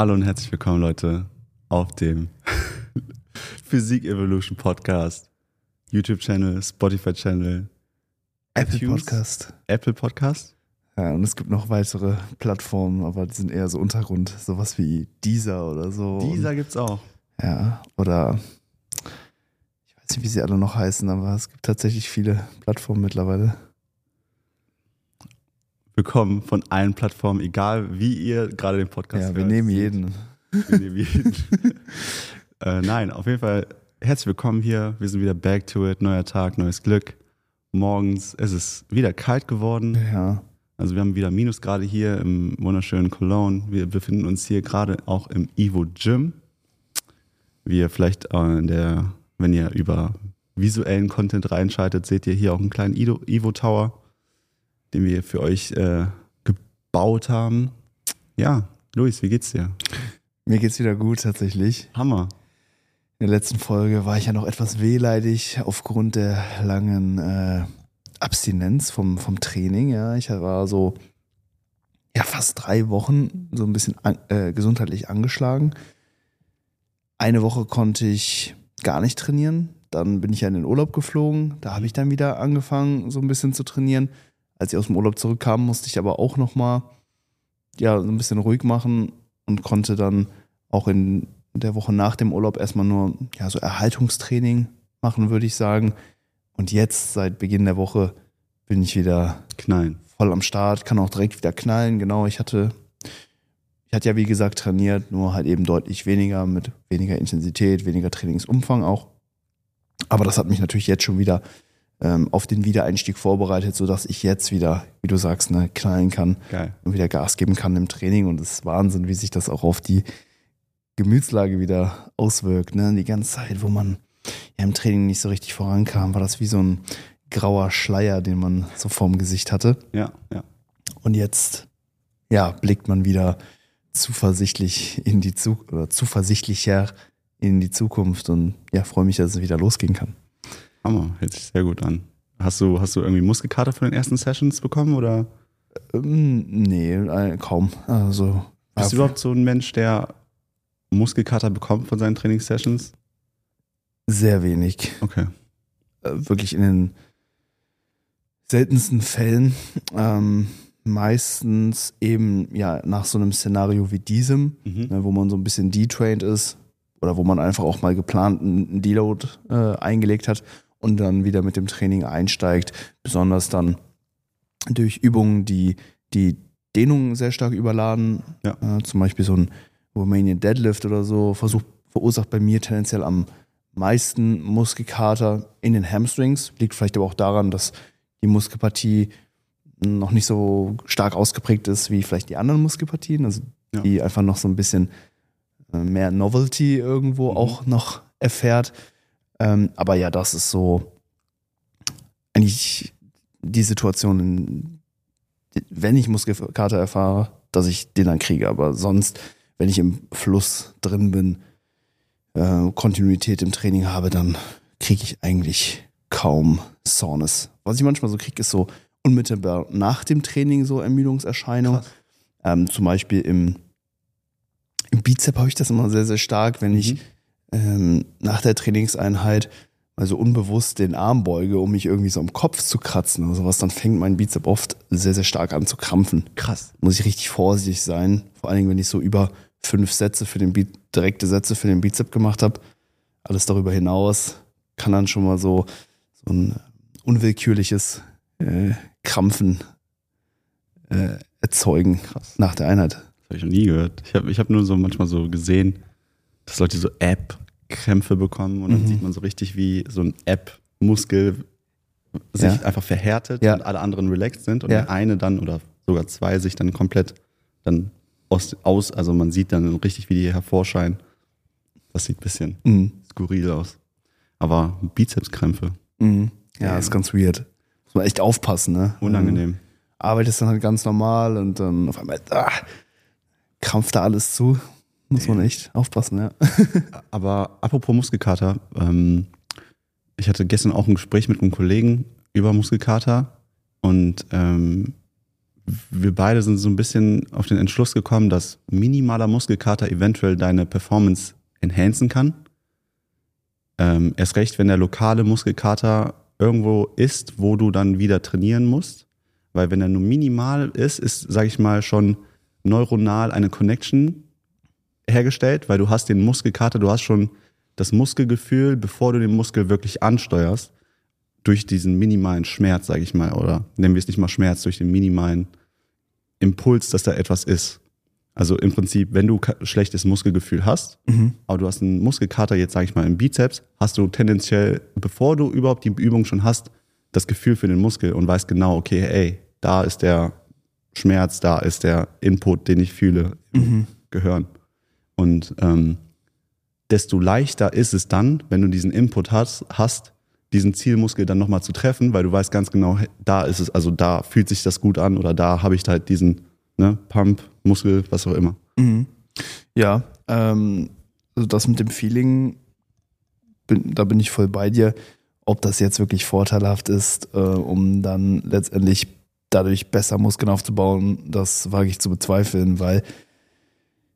Hallo und herzlich willkommen, Leute, auf dem Physik Evolution Podcast, YouTube-Channel, Spotify-Channel, Apple iTunes, Podcast. Apple Podcast. Ja, und es gibt noch weitere Plattformen, aber die sind eher so Untergrund. Sowas wie Deezer oder so. Dieser gibt's auch. Ja, oder ich weiß nicht, wie sie alle noch heißen, aber es gibt tatsächlich viele Plattformen mittlerweile. Willkommen von allen Plattformen, egal wie ihr gerade den Podcast ja, wir hört. nehmen jeden. Wir nehmen jeden. äh, nein, auf jeden Fall herzlich willkommen hier. Wir sind wieder back to it. Neuer Tag, neues Glück. Morgens es ist wieder kalt geworden. Ja, Also wir haben wieder Minusgrade hier im wunderschönen Cologne. Wir befinden uns hier gerade auch im Evo Gym. Wie ihr vielleicht äh, in der, wenn ihr über visuellen Content reinschaltet, seht ihr hier auch einen kleinen Evo Tower, den wir für euch äh, gebaut haben. Ja, Luis, wie geht's dir? mir geht's wieder gut tatsächlich. Hammer. In der letzten Folge war ich ja noch etwas wehleidig aufgrund der langen äh, Abstinenz vom, vom Training. Ja, ich war so ja fast drei Wochen so ein bisschen an, äh, gesundheitlich angeschlagen. Eine Woche konnte ich gar nicht trainieren. Dann bin ich ja in den Urlaub geflogen. Da habe ich dann wieder angefangen, so ein bisschen zu trainieren. Als ich aus dem Urlaub zurückkam, musste ich aber auch noch mal ja so ein bisschen ruhig machen und konnte dann auch in der Woche nach dem Urlaub erstmal nur ja, so Erhaltungstraining machen, würde ich sagen. Und jetzt, seit Beginn der Woche, bin ich wieder Knallen. voll am Start, kann auch direkt wieder knallen. Genau, ich hatte, ich hatte ja wie gesagt trainiert, nur halt eben deutlich weniger, mit weniger Intensität, weniger Trainingsumfang auch. Aber das hat mich natürlich jetzt schon wieder auf den Wiedereinstieg vorbereitet, sodass ich jetzt wieder, wie du sagst, ne, knallen kann Geil. und wieder Gas geben kann im Training. Und es ist Wahnsinn, wie sich das auch auf die Gemütslage wieder auswirkt. Ne? Die ganze Zeit, wo man ja im Training nicht so richtig vorankam, war das wie so ein grauer Schleier, den man so vorm Gesicht hatte. Ja, ja. Und jetzt, ja, blickt man wieder zuversichtlich in die Zukunft oder zuversichtlicher in die Zukunft und ja, freue mich, dass es wieder losgehen kann. Hammer. Hört sich sehr gut an. Hast du, hast du irgendwie Muskelkater von den ersten Sessions bekommen oder Ähm, nee, äh, kaum. Also, bist du überhaupt so ein Mensch, der Muskelkater bekommt von seinen Trainingssessions? sehr wenig. Okay. äh, wirklich in den seltensten Fällen. Ähm, meistens eben ja nach so einem Szenario wie diesem, Mhm. ne, wo man so ein bisschen detrained ist oder wo man einfach auch mal geplant einen Deload äh, eingelegt hat und dann wieder mit dem Training einsteigt. Besonders dann durch Übungen, die die Dehnung sehr stark überladen. Ja. Äh, zum Beispiel so ein Romanian Deadlift oder so versucht, verursacht bei mir tendenziell am meisten Muskelkater in den Hamstrings. Liegt vielleicht aber auch daran, dass die Muskelpartie noch nicht so stark ausgeprägt ist wie vielleicht die anderen Muskelpartien. Also Ja. die einfach noch so ein bisschen äh, mehr Novelty irgendwo Mhm. auch noch erfährt. Ähm, aber ja, das ist so eigentlich die Situation, in- wenn ich Muskelkater erfahre, dass ich den dann kriege. Aber sonst, wenn ich im Fluss drin bin, äh, Kontinuität im Training habe, dann kriege ich eigentlich kaum Soreness. Was ich manchmal so kriege, ist so unmittelbar nach dem Training so Ermüdungserscheinungen. Krass. Ähm, zum Beispiel im, im Bizep habe ich das immer sehr, sehr stark, wenn ich Mhm. Ähm, nach der Trainingseinheit mal so unbewusst den Arm beuge, um mich irgendwie so am Kopf zu kratzen oder sowas, dann fängt mein Bizep oft sehr, sehr stark an zu krampfen. Krass. Muss ich richtig vorsichtig sein. Vor allen Dingen, wenn ich so über fünf Sätze für den Bi direkte Sätze für den Bizep gemacht habe. Alles darüber hinaus kann dann schon mal so, so ein unwillkürliches äh, Krampfen äh, erzeugen Krass. nach der Einheit. Das habe ich noch nie gehört. Ich habe ich hab nur so manchmal so gesehen, dass Leute so App-Krämpfe bekommen und dann Mhm. sieht man so richtig, wie so ein App-Muskel sich Ja. einfach verhärtet Ja. und alle anderen relaxed sind und Ja. der eine dann oder sogar zwei sich dann komplett dann aus, aus also man sieht dann richtig, wie die hervorscheinen. Das sieht ein bisschen Mhm. skurril aus. Aber Bizepskrämpfe, Mhm. Ja, ist ganz weird. Muss man echt aufpassen, ne? unangenehm. Ähm, arbeitest dann halt ganz normal und dann auf einmal ah, krampft da alles zu. Muss man echt aufpassen, ja. Aber apropos Muskelkater, ähm, ich hatte gestern auch ein Gespräch mit einem Kollegen über Muskelkater und ähm, wir beide sind so ein bisschen auf den Entschluss gekommen, dass minimaler Muskelkater eventuell deine Performance enhancen kann. Ähm, erst recht, wenn der lokale Muskelkater irgendwo ist, wo du dann wieder trainieren musst. Weil wenn er nur minimal ist, ist, sage ich mal, schon neuronal eine Connection hergestellt, weil du hast den Muskelkater, du hast schon das Muskelgefühl, bevor du den Muskel wirklich ansteuerst, durch diesen minimalen Schmerz, sage ich mal, oder nennen wir es nicht mal Schmerz, durch den minimalen Impuls, dass da etwas ist. Also im Prinzip, wenn du schlechtes Muskelgefühl hast, mhm. aber du hast einen Muskelkater jetzt, sage ich mal, im Bizeps, hast du tendenziell, bevor du überhaupt die Übung schon hast, das Gefühl für den Muskel und weißt genau, okay, ey, da ist der Schmerz, da ist der Input, den ich fühle, mhm. gehören. Und ähm, desto leichter ist es dann, wenn du diesen Input hast, hast diesen Zielmuskel dann nochmal zu treffen, weil du weißt ganz genau, da ist es, also da fühlt sich das gut an oder da habe ich halt diesen ne, Pump, Muskel, was auch immer. Mhm. Ja, ähm, also das mit dem Feeling, bin, da bin ich voll bei dir. Ob das jetzt wirklich vorteilhaft ist, äh, um dann letztendlich dadurch besser Muskeln aufzubauen, das wage ich zu bezweifeln, weil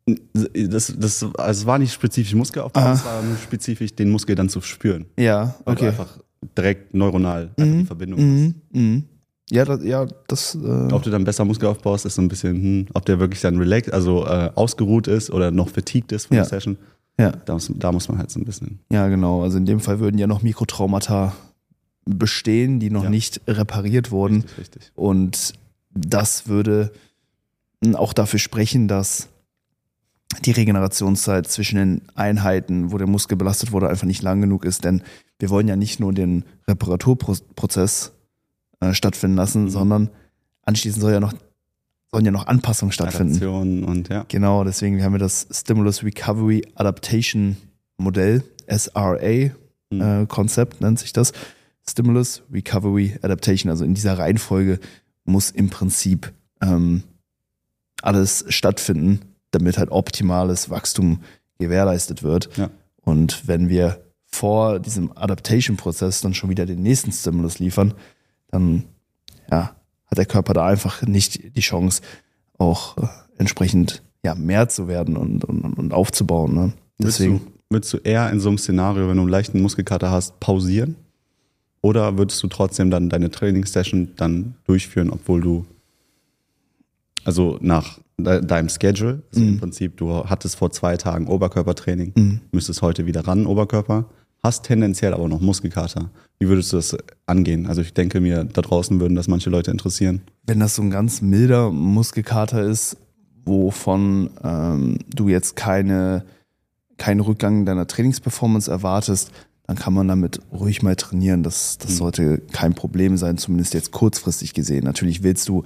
das, das also war nicht spezifisch Muskelaufbau, es war nur spezifisch den Muskel dann zu spüren. Ja, okay. einfach direkt neuronal einfach mhm. die Verbindung mhm. Mhm. Ja, das, ja, das. Äh ob du dann besser Muskel aufbaust, ist so ein bisschen, hm, ob der wirklich dann relaxed, also äh, ausgeruht ist oder noch fatigued ist von ja. der Session. Ja. Da muss, da muss man halt so ein bisschen. Ja, genau. Also in dem Fall würden ja noch Mikrotraumata bestehen, die noch ja. nicht repariert wurden. Richtig, richtig. Und das würde auch dafür sprechen, dass die Regenerationszeit zwischen den Einheiten, wo der Muskel belastet wurde, einfach nicht lang genug ist. Denn wir wollen ja nicht nur den Reparaturprozess äh, stattfinden lassen, mhm. sondern anschließend soll ja noch, sollen ja noch Anpassungen stattfinden. und ja. Genau, deswegen haben wir das Stimulus Recovery Adaptation Modell, SRA mhm. äh, Konzept nennt sich das. Stimulus Recovery Adaptation, also in dieser Reihenfolge muss im Prinzip ähm, alles stattfinden, damit halt optimales Wachstum gewährleistet wird. Ja. Und wenn wir vor diesem Adaptation-Prozess dann schon wieder den nächsten Stimulus liefern, dann ja, hat der Körper da einfach nicht die Chance, auch äh, entsprechend ja, mehr zu werden und, und, und aufzubauen. Ne? Deswegen. Würdest du, würdest du eher in so einem Szenario, wenn du einen leichten Muskelkater hast, pausieren? Oder würdest du trotzdem dann deine Trainingssession dann durchführen, obwohl du, also nach deinem Schedule, also mhm. im Prinzip, du hattest vor zwei Tagen Oberkörpertraining, mhm. müsstest heute wieder ran, Oberkörper, hast tendenziell aber noch Muskelkater. Wie würdest du das angehen? Also ich denke mir, da draußen würden das manche Leute interessieren. Wenn das so ein ganz milder Muskelkater ist, wovon ähm, du jetzt keine, keinen Rückgang deiner Trainingsperformance erwartest, dann kann man damit ruhig mal trainieren. Das, das mhm. sollte kein Problem sein, zumindest jetzt kurzfristig gesehen. Natürlich willst du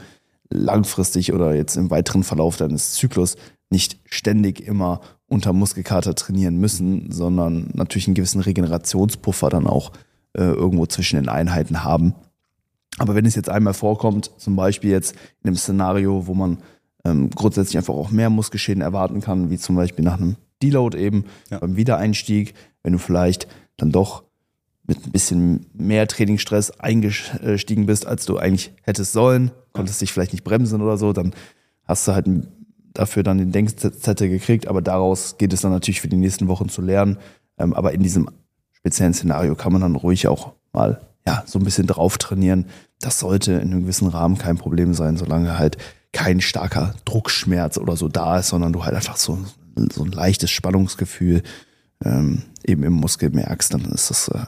langfristig oder jetzt im weiteren Verlauf deines Zyklus nicht ständig immer unter Muskelkater trainieren müssen, sondern natürlich einen gewissen Regenerationspuffer dann auch äh, irgendwo zwischen den Einheiten haben. Aber wenn es jetzt einmal vorkommt, zum Beispiel jetzt in einem Szenario, wo man ähm, grundsätzlich einfach auch mehr Muskelschäden erwarten kann, wie zum Beispiel nach einem Deload eben ja. beim Wiedereinstieg, wenn du vielleicht dann doch mit ein bisschen mehr Trainingsstress eingestiegen bist, als du eigentlich hättest sollen, konntest dich vielleicht nicht bremsen oder so, dann hast du halt dafür dann den Denkzettel gekriegt, aber daraus geht es dann natürlich für die nächsten Wochen zu lernen. Ähm, aber in diesem speziellen Szenario kann man dann ruhig auch mal ja, so ein bisschen drauf trainieren. Das sollte in einem gewissen Rahmen kein Problem sein, solange halt kein starker Druckschmerz oder so da ist, sondern du halt einfach so, so ein leichtes Spannungsgefühl ähm, eben im Muskel merkst, dann ist das äh,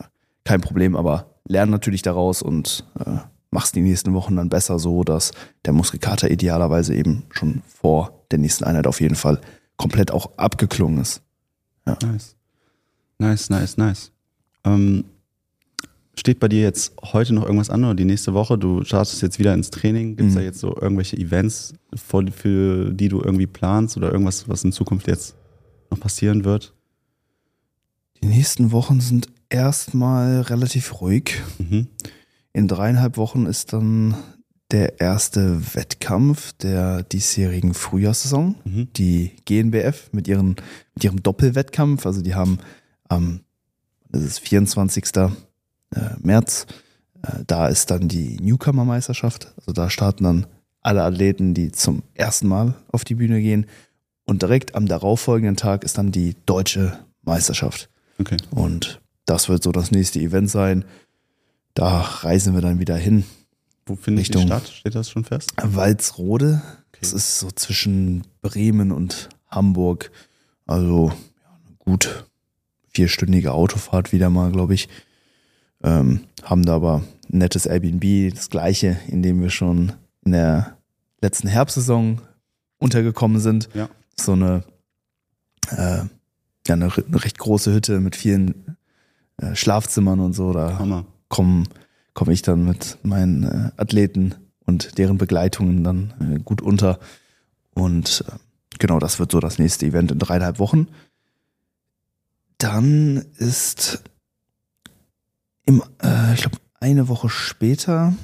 kein Problem, aber lern natürlich daraus und äh, mach's die nächsten Wochen dann besser so, dass der Muskelkater idealerweise eben schon vor der nächsten Einheit auf jeden Fall komplett auch abgeklungen ist. Ja. Nice. Nice, nice, nice. Ähm, steht bei dir jetzt heute noch irgendwas an oder die nächste Woche? Du startest jetzt wieder ins Training. Gibt es mhm. da jetzt so irgendwelche Events, für, für die du irgendwie planst oder irgendwas, was in Zukunft jetzt noch passieren wird? Die nächsten Wochen sind erstmal relativ ruhig. Mhm. In dreieinhalb Wochen ist dann der erste Wettkampf der diesjährigen Frühjahrssaison. Mhm. Die GNBF mit, ihren, mit ihrem Doppelwettkampf. Also die haben am, das ist 24. Äh, März, äh, da ist dann die Newcomer-Meisterschaft. Also da starten dann alle Athleten, die zum ersten Mal auf die Bühne gehen. Und direkt am darauffolgenden Tag ist dann die deutsche Meisterschaft. Okay. Und das wird so das nächste Event sein. Da reisen wir dann wieder hin. Wo findet die Richtung- statt? Steht das schon fest? Walsrode. Okay. Das ist so zwischen Bremen und Hamburg. Also ja, eine gut vierstündige Autofahrt wieder mal, glaube ich. Ähm, haben da aber ein nettes Airbnb, das gleiche, in dem wir schon in der letzten Herbstsaison untergekommen sind. Ja. So eine, äh, ja, eine, eine recht große Hütte mit vielen äh, Schlafzimmern und so. Da komme komm ich dann mit meinen äh, Athleten und deren Begleitungen dann äh, gut unter. Und äh, genau, das wird so das nächste Event in dreieinhalb Wochen. Dann ist im, äh, ich glaube, eine Woche später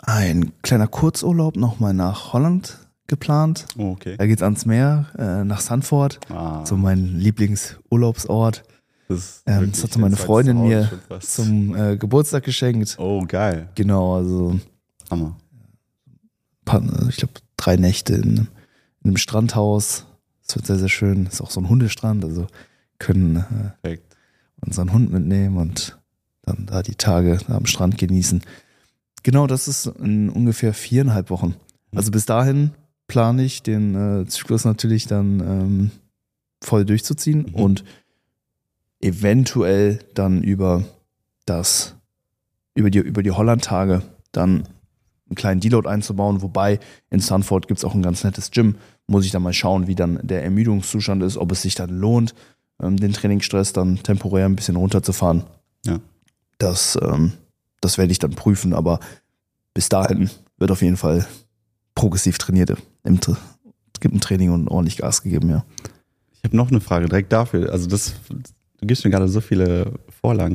ein kleiner Kurzurlaub nochmal nach Holland geplant. Oh, okay. Da geht's ans Meer, äh, nach Sanford, Ah, so mein Lieblingsurlaubsort. Das, ähm, das hatte meine Freundin mir. Zum äh, Geburtstag geschenkt. Oh, geil. Genau, also Hammer. paar, ich glaube, drei Nächte in, einem- in einem Strandhaus. Es wird sehr, sehr schön. Ist auch so ein Hundestrand, also können äh, unseren Hund mitnehmen und dann da die Tage da am Strand genießen. Genau, das ist in ungefähr viereinhalb Wochen. Also bis dahin plane ich den äh, Zyklus natürlich dann ähm, voll durchzuziehen Mhm. und eventuell dann über das, über die, über die Holland-Tage dann einen kleinen Deload einzubauen, wobei in Sanford gibt es auch ein ganz nettes Gym. Muss ich dann mal schauen, wie dann der Ermüdungszustand ist, ob es sich dann lohnt, ähm, den Trainingsstress dann temporär ein bisschen runterzufahren. Ja. Das, ähm, das werde ich dann prüfen, aber bis dahin wird auf jeden Fall progressiv trainiert. Im, gibt ein Training und ordentlich Gas gegeben, ja. Ich habe noch eine Frage direkt dafür. Also das, du gibst mir gerade so viele Vorlagen.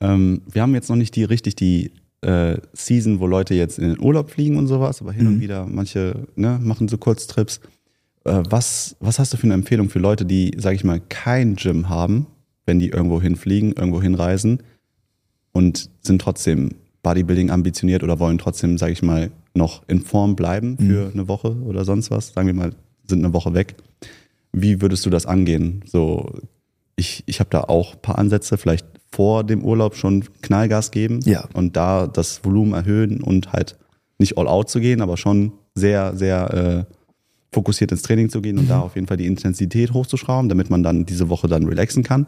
Ähm, wir haben jetzt noch nicht die richtig die äh, Season, wo Leute jetzt in den Urlaub fliegen und sowas, aber hin und Mhm. wieder manche ne, machen so Kurztrips. Äh, was, was hast du für eine Empfehlung für Leute, die, sage ich mal, kein Gym haben, wenn die irgendwo hinfliegen, irgendwo hinreisen und sind trotzdem Bodybuilding ambitioniert oder wollen trotzdem, sage ich mal, noch in Form bleiben für eine Woche oder sonst was? Sagen wir mal, sind eine Woche weg. Wie würdest du das angehen? So, ich, ich habe da auch ein paar Ansätze, vielleicht vor dem Urlaub schon Knallgas geben Ja. und da das Volumen erhöhen und halt nicht all out zu gehen, aber schon sehr, sehr äh, fokussiert ins Training zu gehen und da auf jeden Fall die Intensität hochzuschrauben, damit man dann diese Woche dann relaxen kann.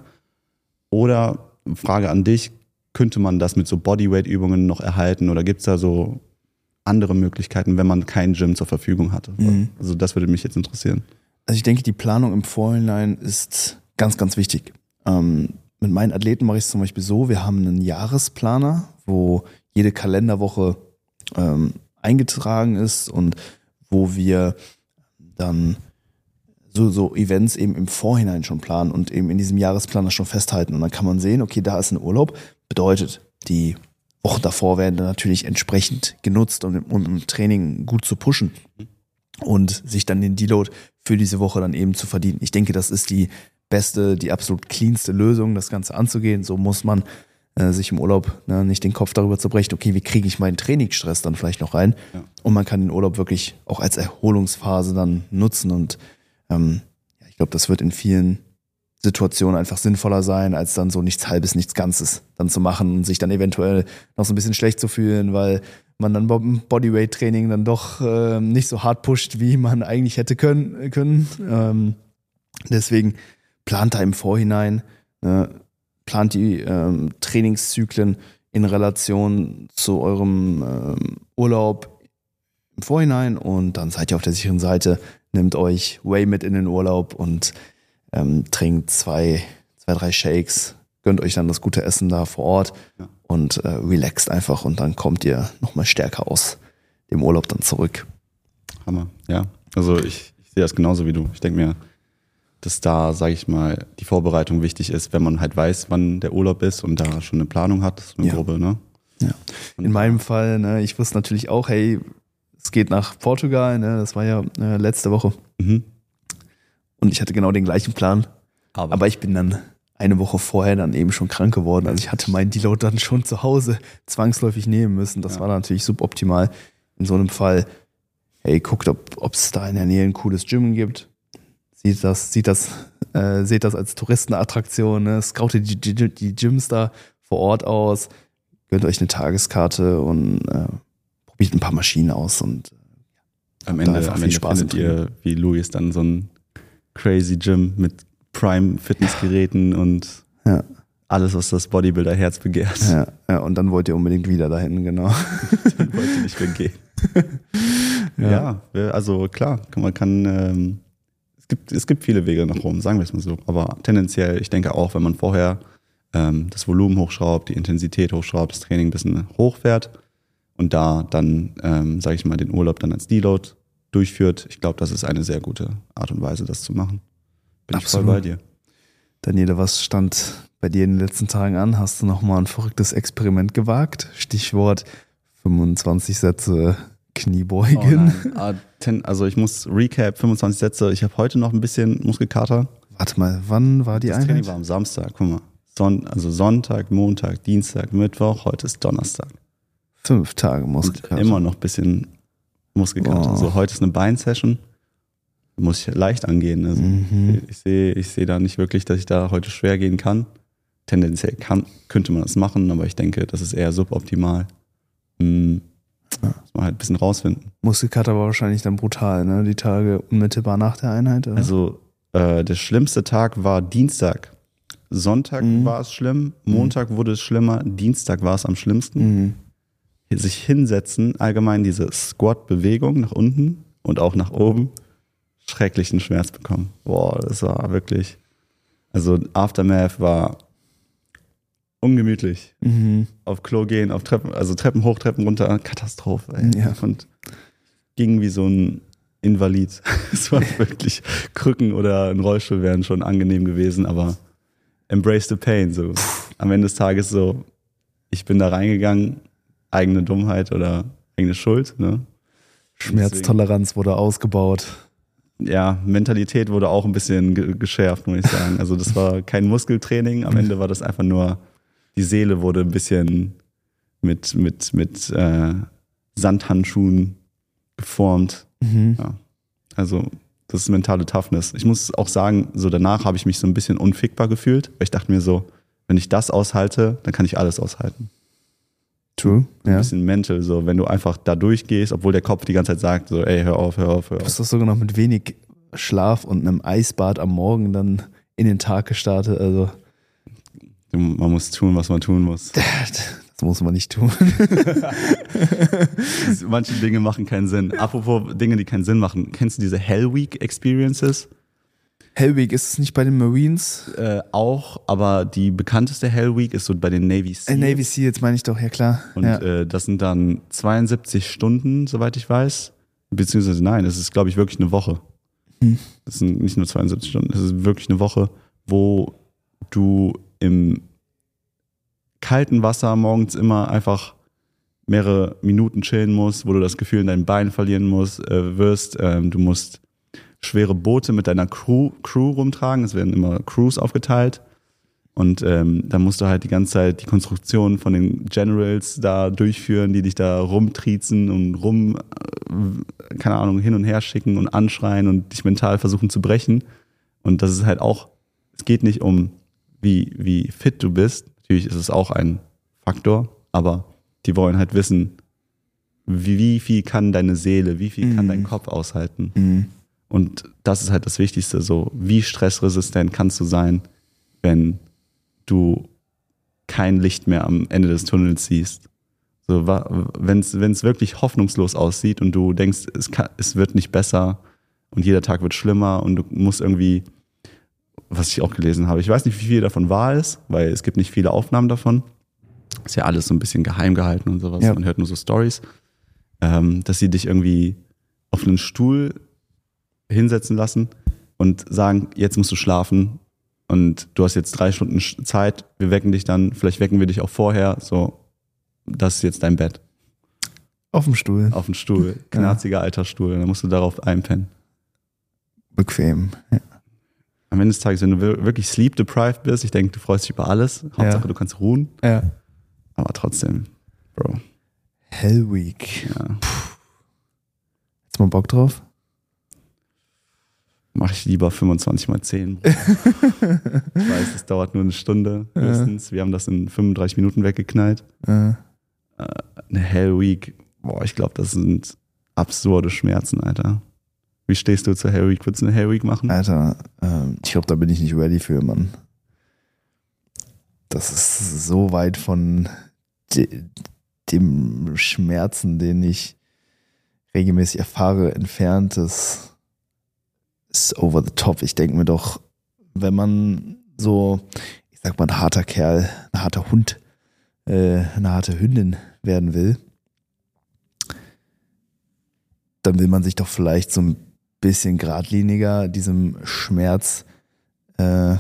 Oder Frage an dich, könnte man das mit so Bodyweight-Übungen noch erhalten oder gibt es da so andere Möglichkeiten, wenn man kein Gym zur Verfügung hatte? Mhm. Also das würde mich jetzt interessieren. Also ich denke, die Planung im Vorhinein ist ganz, ganz wichtig. Ähm, mit meinen Athleten mache ich es zum Beispiel so, wir haben einen Jahresplaner, wo jede Kalenderwoche ähm, eingetragen ist und wo wir dann so, so Events eben im Vorhinein schon planen und eben in diesem Jahresplaner schon festhalten. Und dann kann man sehen, okay, da ist ein Urlaub. Bedeutet, die Wochen davor werden dann natürlich entsprechend genutzt, um, um im Training gut zu pushen und sich dann den Deload für diese Woche dann eben zu verdienen. Ich denke, das ist die beste, die absolut cleanste Lösung, das Ganze anzugehen. So muss man äh, sich im Urlaub ne, nicht den Kopf darüber zerbrechen, okay, wie kriege ich meinen Trainingsstress dann vielleicht noch rein? Ja. Und man kann den Urlaub wirklich auch als Erholungsphase dann nutzen. Und ähm, ja, ich glaube, das wird in vielen Situationen einfach sinnvoller sein, als dann so nichts Halbes, nichts Ganzes dann zu machen und sich dann eventuell noch so ein bisschen schlecht zu fühlen, weil man dann beim Bodyweight-Training dann doch ähm, nicht so hart pusht, wie man eigentlich hätte können. können. Ähm, deswegen plant da im Vorhinein, ne, plant die ähm, Trainingszyklen in Relation zu eurem ähm, Urlaub im Vorhinein und dann seid ihr auf der sicheren Seite, nehmt euch Whey mit in den Urlaub und ähm, trinkt zwei, zwei, drei Shakes, gönnt euch dann das gute Essen da vor Ort Ja. und äh, relaxt einfach und dann kommt ihr nochmal stärker aus dem Urlaub dann zurück. Hammer, ja. Also ich, ich sehe das genauso wie du. Ich denke mir, dass da, sage ich mal, die Vorbereitung wichtig ist, wenn man halt weiß, wann der Urlaub ist und da schon eine Planung hat, so eine Ja. grobe, ne? Ja. In meinem Fall, ne, ich wusste natürlich auch, hey, es geht nach Portugal, ne, das war ja äh, letzte Woche Mhm. und ich hatte genau den gleichen Plan, Aber, aber ich bin dann eine Woche vorher dann eben schon krank geworden. Also ich hatte meinen Deload dann schon zu Hause zwangsläufig nehmen müssen. Das Ja. war natürlich suboptimal. In so einem Fall hey, guckt, ob es da in der Nähe ein cooles Gym gibt. Sieht das, sieht das, äh, seht das als Touristenattraktion, ne? scoutet die, die, die Gyms da vor Ort aus, gönnt euch eine Tageskarte und äh, probiert ein paar Maschinen aus und Am da Ende, einfach am viel Ende Spaß findet ihr, wie Louis dann so ein crazy Gym mit Prime Fitnessgeräten und ja, alles, was das Bodybuilder-Herz begehrt. ja, ja, und dann wollt ihr unbedingt wieder dahin, genau. Dann wollte nicht mehr gehen. ja. also klar, man kann, ähm, gibt, es gibt viele Wege nach Rom, sagen wir es mal so. Aber tendenziell, ich denke auch, wenn man vorher ähm, das Volumen hochschraubt, die Intensität hochschraubt, das Training ein bisschen hochfährt und da dann, ähm, sage ich mal, den Urlaub dann als Deload durchführt, ich glaube, das ist eine sehr gute Art und Weise, das zu machen. Bin Absolut. ich voll bei dir. Daniele, was stand bei dir in den letzten Tagen an? Hast du nochmal ein verrücktes Experiment gewagt? Stichwort 25 Sätze Kniebeugen. Oh. Ah, ten, also ich muss Recap, 25 Sätze. Ich habe heute noch ein bisschen Muskelkater. Warte mal, wann war die Das Training Einheit? war am Samstag, guck mal. Son also Sonntag, Montag, Dienstag, Mittwoch, heute ist Donnerstag. Fünf Tage Und Muskelkater. immer noch ein bisschen Muskelkater. Boah. So, heute ist eine Beinsession. Muss ich leicht angehen. Also Mhm. Ich sehe ich sehe da nicht wirklich, dass ich da heute schwer gehen kann. Tendenziell kann, könnte man das machen, aber ich denke, das ist eher suboptimal. Hm. Muss man halt ein bisschen rausfinden. Muskelkater war wahrscheinlich dann brutal, ne? Die Tage unmittelbar nach der Einheit. Oder? Also äh, der schlimmste Tag war Dienstag. Sonntag Mhm. war es schlimm, Montag wurde es schlimmer, Dienstag war es am schlimmsten. mhm. Sich hinsetzen, allgemein diese Squat-Bewegung nach unten und auch nach oben, schrecklichen Schmerz bekommen. Boah, das war wirklich. Also Aftermath war ungemütlich. Mhm. Auf Klo gehen, auf Treppen, also Treppen hoch, Treppen runter, Katastrophe. Ey. Ja. Und ging wie so ein Invalid. Es war wirklich Krücken oder ein Rollstuhl wären schon angenehm gewesen, aber embrace the pain. So am Ende des Tages so, ich bin da reingegangen, eigene Dummheit oder eigene Schuld. Ne? Schmerztoleranz wurde ausgebaut. ja, Mentalität wurde auch ein bisschen ge geschärft, muss ich sagen. Also das war kein Muskeltraining, am Ende war das einfach nur, die Seele wurde ein bisschen mit, mit, mit äh, Sandhandschuhen geformt. Mhm. Ja. Also das ist mentale Toughness. Ich muss auch sagen, so danach habe ich mich so ein bisschen unfickbar gefühlt, weil ich dachte mir so, wenn ich das aushalte, dann kann ich alles aushalten. True. Ein Ja. bisschen mental, so wenn du einfach da durchgehst, obwohl der Kopf die ganze Zeit sagt, so, ey, hör auf, hör auf, hör Du auf. bist doch sogar noch mit wenig Schlaf und einem Eisbad am Morgen dann in den Tag gestartet. Also, Man muss tun, was man tun muss. das muss man nicht tun. Manche Dinge machen keinen Sinn. Apropos Dinge, die keinen Sinn machen. Kennst du diese Hell Week Experiences? Hellwig, ist es nicht bei den Marines? Äh, auch, aber die bekannteste Hell Week ist so bei den Navy Äh, Seals. Navy Seals meine ich doch, ja klar. Und ja. äh, das sind dann 72 Stunden, soweit ich weiß. Beziehungsweise nein, es ist, glaube ich, wirklich eine Woche. Hm. Das sind nicht nur 72 Stunden, es ist wirklich eine Woche, wo du im kalten Wasser morgens immer einfach mehrere Minuten chillen musst, wo du das Gefühl in deinen Beinen verlieren musst, äh, wirst. Ähm, du musst schwere Boote mit deiner Crew, Crew rumtragen. Es werden immer Crews aufgeteilt. Und ähm, da musst du halt die ganze Zeit die Konstruktion von den Generals da durchführen, die dich da rumtriezen und rum, äh, keine Ahnung, hin und her schicken und anschreien und dich mental versuchen zu brechen. Und das ist halt auch, es geht nicht um, wie, wie fit du bist. Natürlich ist es auch ein Faktor, aber die wollen halt wissen, wie, wie viel kann deine Seele, wie viel kann Mhm. dein Kopf aushalten. Mhm. Und das ist halt das Wichtigste, so wie stressresistent kannst du sein, wenn du kein Licht mehr am Ende des Tunnels siehst. So, wenn es wirklich hoffnungslos aussieht und du denkst, es, kann, es wird nicht besser und jeder Tag wird schlimmer und du musst irgendwie, was ich auch gelesen habe, ich weiß nicht, wie viel davon wahr ist, weil es gibt nicht viele Aufnahmen davon. Ist ja alles so ein bisschen geheim gehalten und sowas. Ja. Man hört nur so Stories, ähm, dass sie dich irgendwie auf einen Stuhl hinsetzen lassen und sagen, jetzt musst du schlafen und du hast jetzt drei Stunden Zeit, wir wecken dich dann, vielleicht wecken wir dich auch vorher, so, das ist jetzt dein Bett Auf dem Stuhl. auf dem Stuhl, knarziger alter Stuhl, dann musst du darauf einpennen. Bequem. Ja. Am Ende des Tages, wenn du wir- wirklich sleep deprived bist, ich denke, du freust dich über alles, Hauptsache Ja. du kannst ruhen, ja. aber trotzdem, Bro, Hell Week. ja. Jetzt mal Bock drauf? Mache ich lieber 25 mal 10. ich weiß, es dauert nur eine Stunde höchstens. Wir haben das in 35 Minuten weggeknallt. Äh, Eine Hell Week, boah, ich glaube, das sind absurde Schmerzen, Alter. Wie stehst du zur Hell Week? Würdest du eine Hell Week machen? Alter, ähm, ich glaube, da bin ich nicht ready für, Mann. Das ist so weit von de dem Schmerzen, den ich regelmäßig erfahre, entfernt. Das ist over the top. Ich denke mir doch, wenn man so, ich sag mal, ein harter Kerl, ein harter Hund, äh, eine harte Hündin werden will, dann will man sich doch vielleicht so ein bisschen geradliniger diesem Schmerz äh,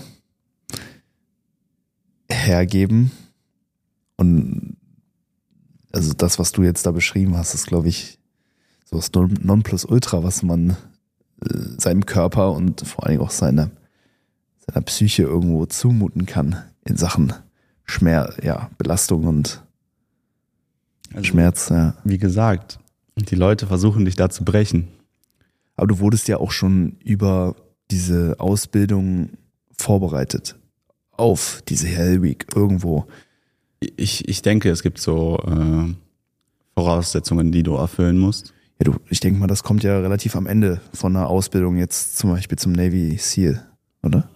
hergeben. Und also das, was du jetzt da beschrieben hast, ist, glaube ich, so das Non- Nonplusultra, was man äh, seinem Körper und vor allen Dingen auch seiner, seiner Psyche irgendwo zumuten kann in Sachen Schmerz, ja, Belastung und Also, Schmerz. Ja. Wie gesagt, die Leute versuchen dich da zu brechen. Aber du wurdest ja auch schon über diese Ausbildung vorbereitet. Auf diese Hell Week irgendwo. Ich, ich denke, es gibt so äh, Voraussetzungen, die du erfüllen musst. Ja, du, ich denke mal, das kommt ja relativ am Ende von einer Ausbildung jetzt zum Beispiel zum Navy SEAL, oder?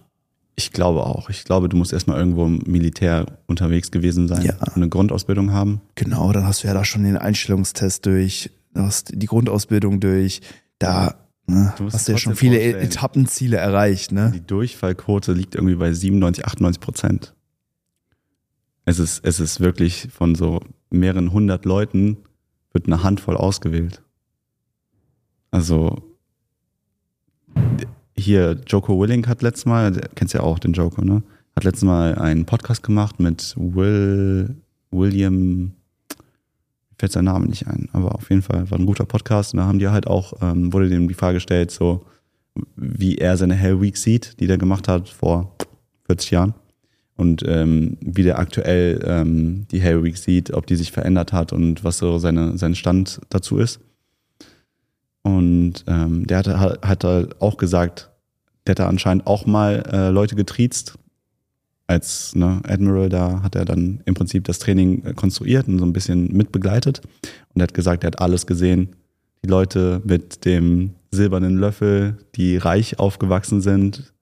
Ich glaube auch. Ich glaube, du musst erstmal irgendwo im Militär unterwegs gewesen sein Ja. und eine Grundausbildung haben. Genau, dann hast du ja da schon den Einstellungstest durch, du hast die Grundausbildung durch, da ne, Du hast ja schon viele vorstellen. Etappenziele erreicht, ne? Die Durchfallquote liegt irgendwie bei 97, 98 Prozent. Es ist, es ist wirklich von so mehreren hundert Leuten wird eine Handvoll ausgewählt. Also hier Joko Willing hat letztes Mal, kennst ja auch den Joko, ne? Hat letztes Mal einen Podcast gemacht mit Will, William, fällt sein Name nicht ein, aber auf jeden Fall war ein guter Podcast und da haben die halt auch, ähm, wurde dem die Frage gestellt, so, wie er seine Hell Week sieht, die der gemacht hat vor 40 Jahren. Und ähm, wie der aktuell ähm, die Hell Week sieht, ob die sich verändert hat und was so seine, sein Stand dazu ist. Und ähm, der hatte, hat halt auch gesagt, der hat da anscheinend auch mal äh, Leute getriezt. Als ne, Admiral, da hat er dann im Prinzip das Training äh, konstruiert und so ein bisschen mitbegleitet. Und er hat gesagt, er hat alles gesehen. Die Leute mit dem silbernen Löffel, die reich aufgewachsen sind,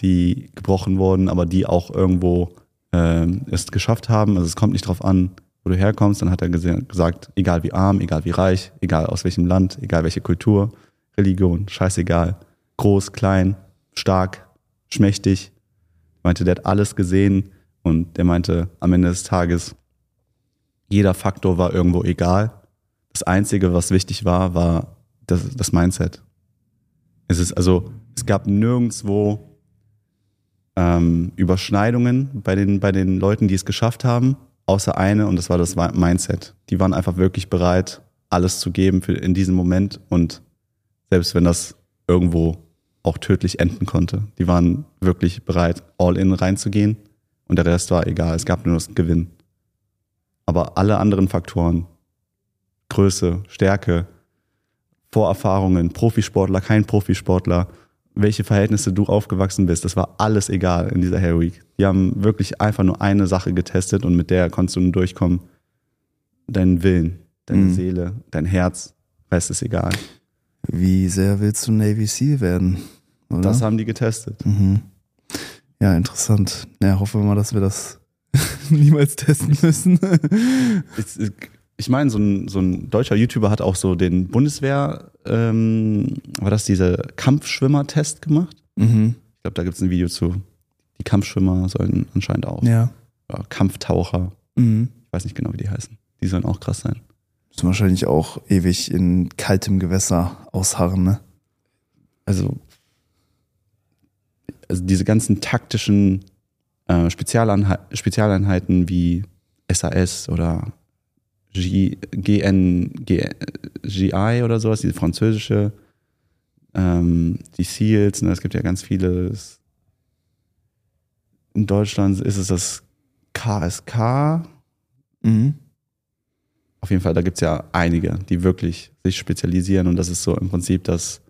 die gebrochen wurden, aber die auch irgendwo ähm, es geschafft haben. Also es kommt nicht drauf an, wo du herkommst. Dann hat er gesagt, egal wie arm, egal wie reich, egal aus welchem Land, egal welche Kultur, Religion, scheißegal, groß, klein, stark, schmächtig. Meinte, der hat alles gesehen und der meinte, am Ende des Tages, jeder Faktor war irgendwo egal. Das Einzige, was wichtig war, war das, das Mindset. Es ist also, es gab nirgendwo ähm, Überschneidungen bei den, bei den Leuten, die es geschafft haben, außer eine und das war das Mindset. Die waren einfach wirklich bereit, alles zu geben für in diesem Moment und selbst wenn das irgendwo auch tödlich enden konnte, die waren wirklich bereit, all in reinzugehen und der Rest war egal. Es gab nur das Gewinn. Aber alle anderen Faktoren, Größe, Stärke, Vorerfahrungen, Profisportler, kein Profisportler, welche Verhältnisse du aufgewachsen bist, das war alles egal in dieser Hair Week. Die haben wirklich einfach nur eine Sache getestet und mit der konntest du nur durchkommen. Deinen Willen, deine Mhm. Seele, dein Herz, Rest ist egal. Wie sehr willst du Navy SEAL werden? Oder? Das haben die getestet. Mhm. Ja, interessant. Ja, hoffen wir mal, dass wir das niemals testen müssen. Ich, ich meine, so ein, so ein deutscher YouTuber hat auch so den Bundeswehr, ähm, war das dieser Kampfschwimmer-Test gemacht? mhm. Ich glaube, da gibt es ein Video zu. Die Kampfschwimmer sollen anscheinend auch. Ja. Kampftaucher. Mhm. Ich weiß nicht genau, wie die heißen. Die sollen auch krass sein. Wahrscheinlich auch ewig in kaltem Gewässer ausharren, ne? Also, also diese ganzen taktischen äh, Spezialeinheit, Spezialeinheiten wie SAS oder G, GN, G, GI oder sowas, diese französische, ähm, die SEALs, ne, es gibt ja ganz viele. In Deutschland ist es das KSK, Mhm. Auf jeden Fall, da gibt es ja einige, die wirklich sich spezialisieren und das ist so im Prinzip das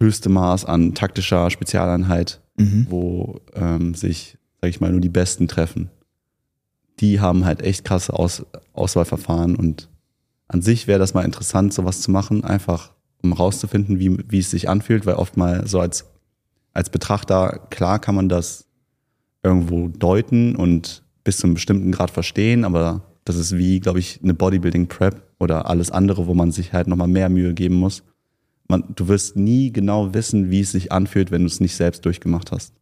höchste Maß an taktischer Spezialeinheit, Mhm. wo ähm, sich, sag ich mal, nur die Besten treffen. Die haben halt echt krasse Aus Auswahlverfahren und an sich wäre das mal interessant, sowas zu machen, einfach um rauszufinden, wie, wie es sich anfühlt, weil oft mal so als, als Betrachter, klar kann man das irgendwo deuten und bis zu einem bestimmten Grad verstehen, aber das ist wie, glaube ich, eine Bodybuilding-Prep oder alles andere, wo man sich halt nochmal mehr Mühe geben muss. Man, du wirst nie genau wissen, wie es sich anfühlt, wenn du es nicht selbst durchgemacht hast.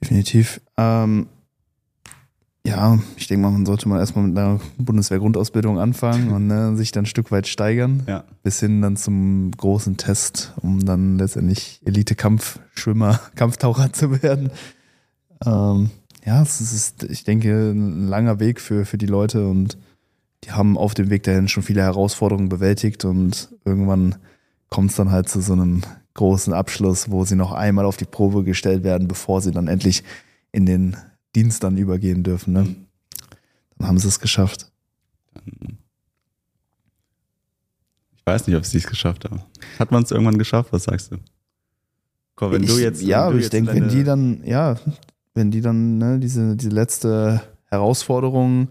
Definitiv. Ähm, ja, ich denke mal, man sollte mal erstmal mit einer Bundeswehr-Grundausbildung anfangen und ne, sich dann ein Stück weit steigern, Ja. bis hin dann zum großen Test, um dann letztendlich Elite-Kampfschwimmer, Kampftaucher zu werden. Ähm, ja, es ist, ich denke, ein langer Weg für, für die Leute und die haben auf dem Weg dahin schon viele Herausforderungen bewältigt und irgendwann kommt es dann halt zu so einem großen Abschluss, wo sie noch einmal auf die Probe gestellt werden, bevor sie dann endlich in den Dienst dann übergehen dürfen. Ne? Dann haben sie es geschafft. Ich weiß nicht, ob sie es geschafft haben. Hat man es irgendwann geschafft? Was sagst du? Komm, wenn ich, du jetzt, ja, du ich denke, wenn die dann, ja, wenn die dann ne, diese, diese letzte Herausforderung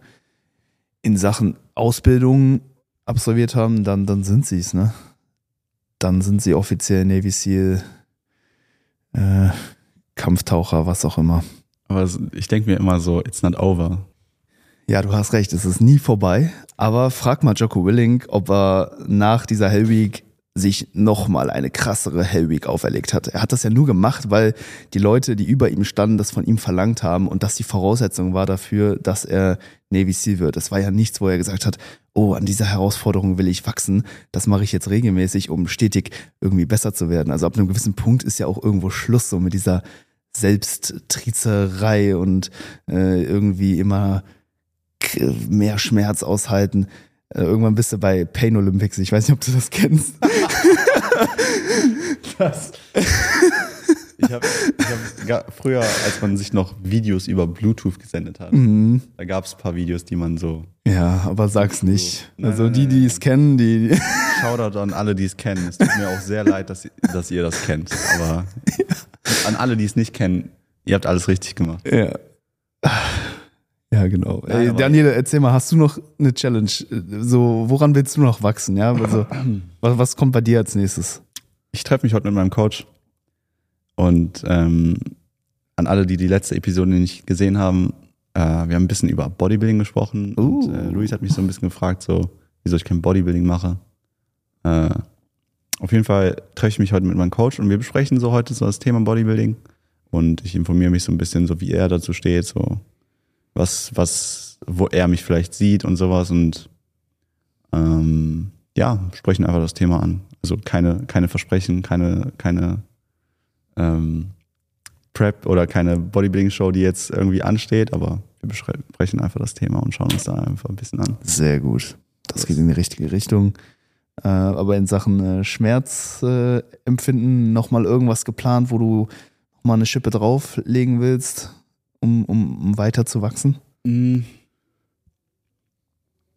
in Sachen Ausbildung absolviert haben, dann, dann sind sie es, ne? Dann sind sie offiziell Navy SEAL, äh, Kampftaucher, was auch immer. Aber ich denke mir immer so, it's not over. Ja, du hast recht, es ist nie vorbei. Aber frag mal Jocko Willing, ob er nach dieser Hell Week sich nochmal eine krassere Hell Week auferlegt hat. Er hat das ja nur gemacht, weil die Leute, die über ihm standen, das von ihm verlangt haben und das die Voraussetzung war dafür, dass er Navy SEAL wird. Das war ja nichts, wo er gesagt hat, oh, an dieser Herausforderung will ich wachsen. Das mache ich jetzt regelmäßig, um stetig irgendwie besser zu werden. Also ab einem gewissen Punkt ist ja auch irgendwo Schluss so mit dieser Selbsttrizerei und äh, irgendwie immer mehr Schmerz aushalten. Äh, irgendwann bist du bei Pain Olympics. Ich weiß nicht, ob du das kennst. Das. Ich habe hab, früher, als man sich noch Videos über Bluetooth gesendet hat, Mhm. da gab es ein paar Videos, die man so. Ja, aber sag's nicht. Nein, Also nein, die, die es kennen, die. Shoutout an alle, die es kennen. Es tut mir auch sehr leid, dass, dass ihr das kennt. Aber an alle, die es nicht kennen, ihr habt alles richtig gemacht. ja. Ja, genau. Nein, Ey, Daniel, erzähl mal, hast du noch eine Challenge? So, woran willst du noch wachsen? Ja, also, was, was kommt bei dir als nächstes? Ich treffe mich heute mit meinem Coach. Und ähm, an alle, die die letzte Episode nicht gesehen haben, äh, wir haben ein bisschen über Bodybuilding gesprochen. Uh. Und äh, Luis hat mich so ein bisschen gefragt, so, wieso ich kein Bodybuilding mache. Äh, auf jeden Fall treffe ich mich heute mit meinem Coach und wir besprechen so heute so das Thema Bodybuilding. Und ich informiere mich so ein bisschen, so wie er dazu steht, so was, was, wo er mich vielleicht sieht und sowas. Und ähm, ja, sprechen einfach das Thema an. Also keine, keine Versprechen, keine, keine ähm, Prep oder keine Bodybuilding-Show, die jetzt irgendwie ansteht, aber wir besprechen einfach das Thema und schauen uns da einfach ein bisschen an. Sehr gut. Das geht in die richtige Richtung. Äh, aber in Sachen äh, Schmerzempfinden äh, nochmal irgendwas geplant, wo du nochmal eine Schippe drauflegen willst, um, um, um weiter zu wachsen? Mm.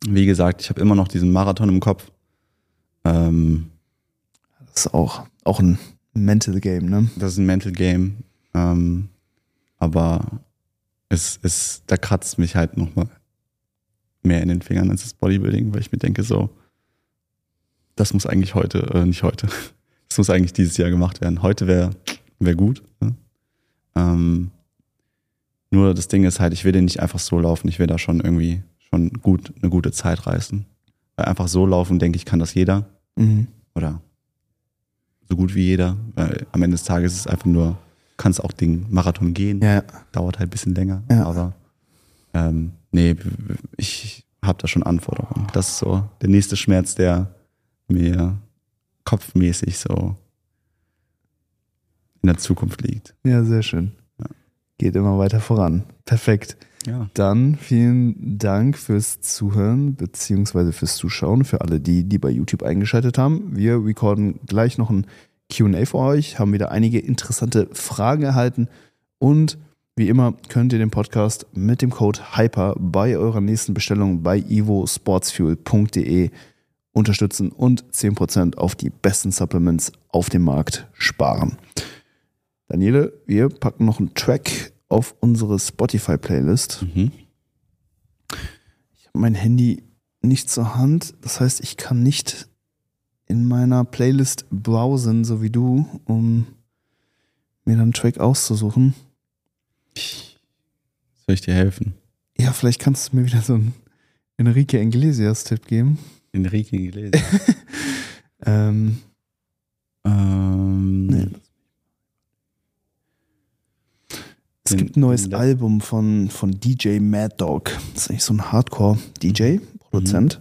Wie gesagt, ich habe immer noch diesen Marathon im Kopf. Ähm, Das ist auch, auch ein Mental Game, ne? das ist ein Mental Game. Ähm, aber es ist, da kratzt mich halt noch mal mehr in den Fingern als das Bodybuilding, weil ich mir denke so, das muss eigentlich heute, äh, nicht heute, das muss eigentlich dieses Jahr gemacht werden. Heute wäre wär gut. Ne? Ähm, nur das Ding ist halt, ich will den nicht einfach so laufen, ich will da schon irgendwie schon gut, eine gute Zeit reißen. Weil einfach so laufen, denke ich, kann das jeder Mhm. oder so gut wie jeder, weil am Ende des Tages ist es einfach nur, kannst auch den Marathon gehen, Ja, dauert halt ein bisschen länger, Ja. aber ähm, nee, ich habe da schon Anforderungen. Das ist so der nächste Schmerz, der mir kopfmäßig so in der Zukunft liegt. ja, sehr schön. Geht immer weiter voran. Perfekt. Ja. Dann vielen Dank fürs Zuhören beziehungsweise fürs Zuschauen, für alle, die, die bei YouTube eingeschaltet haben. Wir recorden gleich noch ein QA für euch, haben wieder einige interessante Fragen erhalten und Wie immer könnt ihr den Podcast mit dem Code HYPER bei eurer nächsten Bestellung bei ivosportsfuel.de unterstützen und 10% auf die besten Supplements auf dem Markt sparen. Daniele, wir packen noch einen Track auf unsere Spotify-Playlist. Mhm. Ich habe mein Handy nicht zur Hand, das heißt, ich kann nicht in meiner Playlist browsen, so wie du, um mir dann einen Track auszusuchen. Soll ich dir helfen? Ja, vielleicht kannst du mir wieder so einen Enrique Iglesias-Tipp geben. Enrique gelesen. Ähm, ähm, Nee. Es gibt ein neues Album von, von DJ Mad Dog. Das ist eigentlich so ein Hardcore-DJ, Produzent.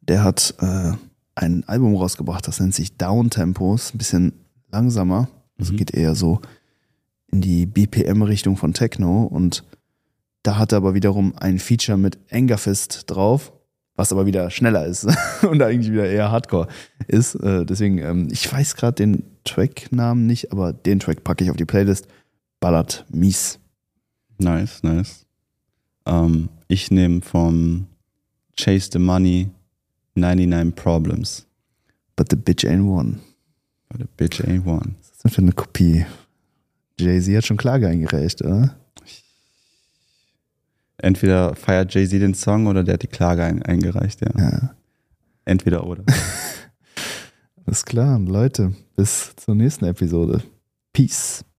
Der hat äh, ein Album rausgebracht, das nennt sich Downtempo. Ist ein bisschen langsamer. Also Mhm. geht eher so in die BPM-Richtung von Techno. Und da hat er aber wiederum ein Feature mit Angerfist drauf, was aber wieder schneller ist und eigentlich wieder eher Hardcore ist. Äh, deswegen, ähm, ich weiß gerade den Tracknamen nicht, aber den Track packe ich auf die Playlist. Ballert mies. Nice, nice. Ähm, ich nehme vom Chase the Money 99 Problems. But the bitch ain't one. But the bitch ain't one. Was ist denn für eine Kopie? Jay-Z hat schon Klage eingereicht, oder? Entweder feiert Jay-Z den Song oder der hat die Klage ein, eingereicht, ja. Ja. Entweder oder. Alles klar, Leute. Bis zur nächsten Episode. Peace.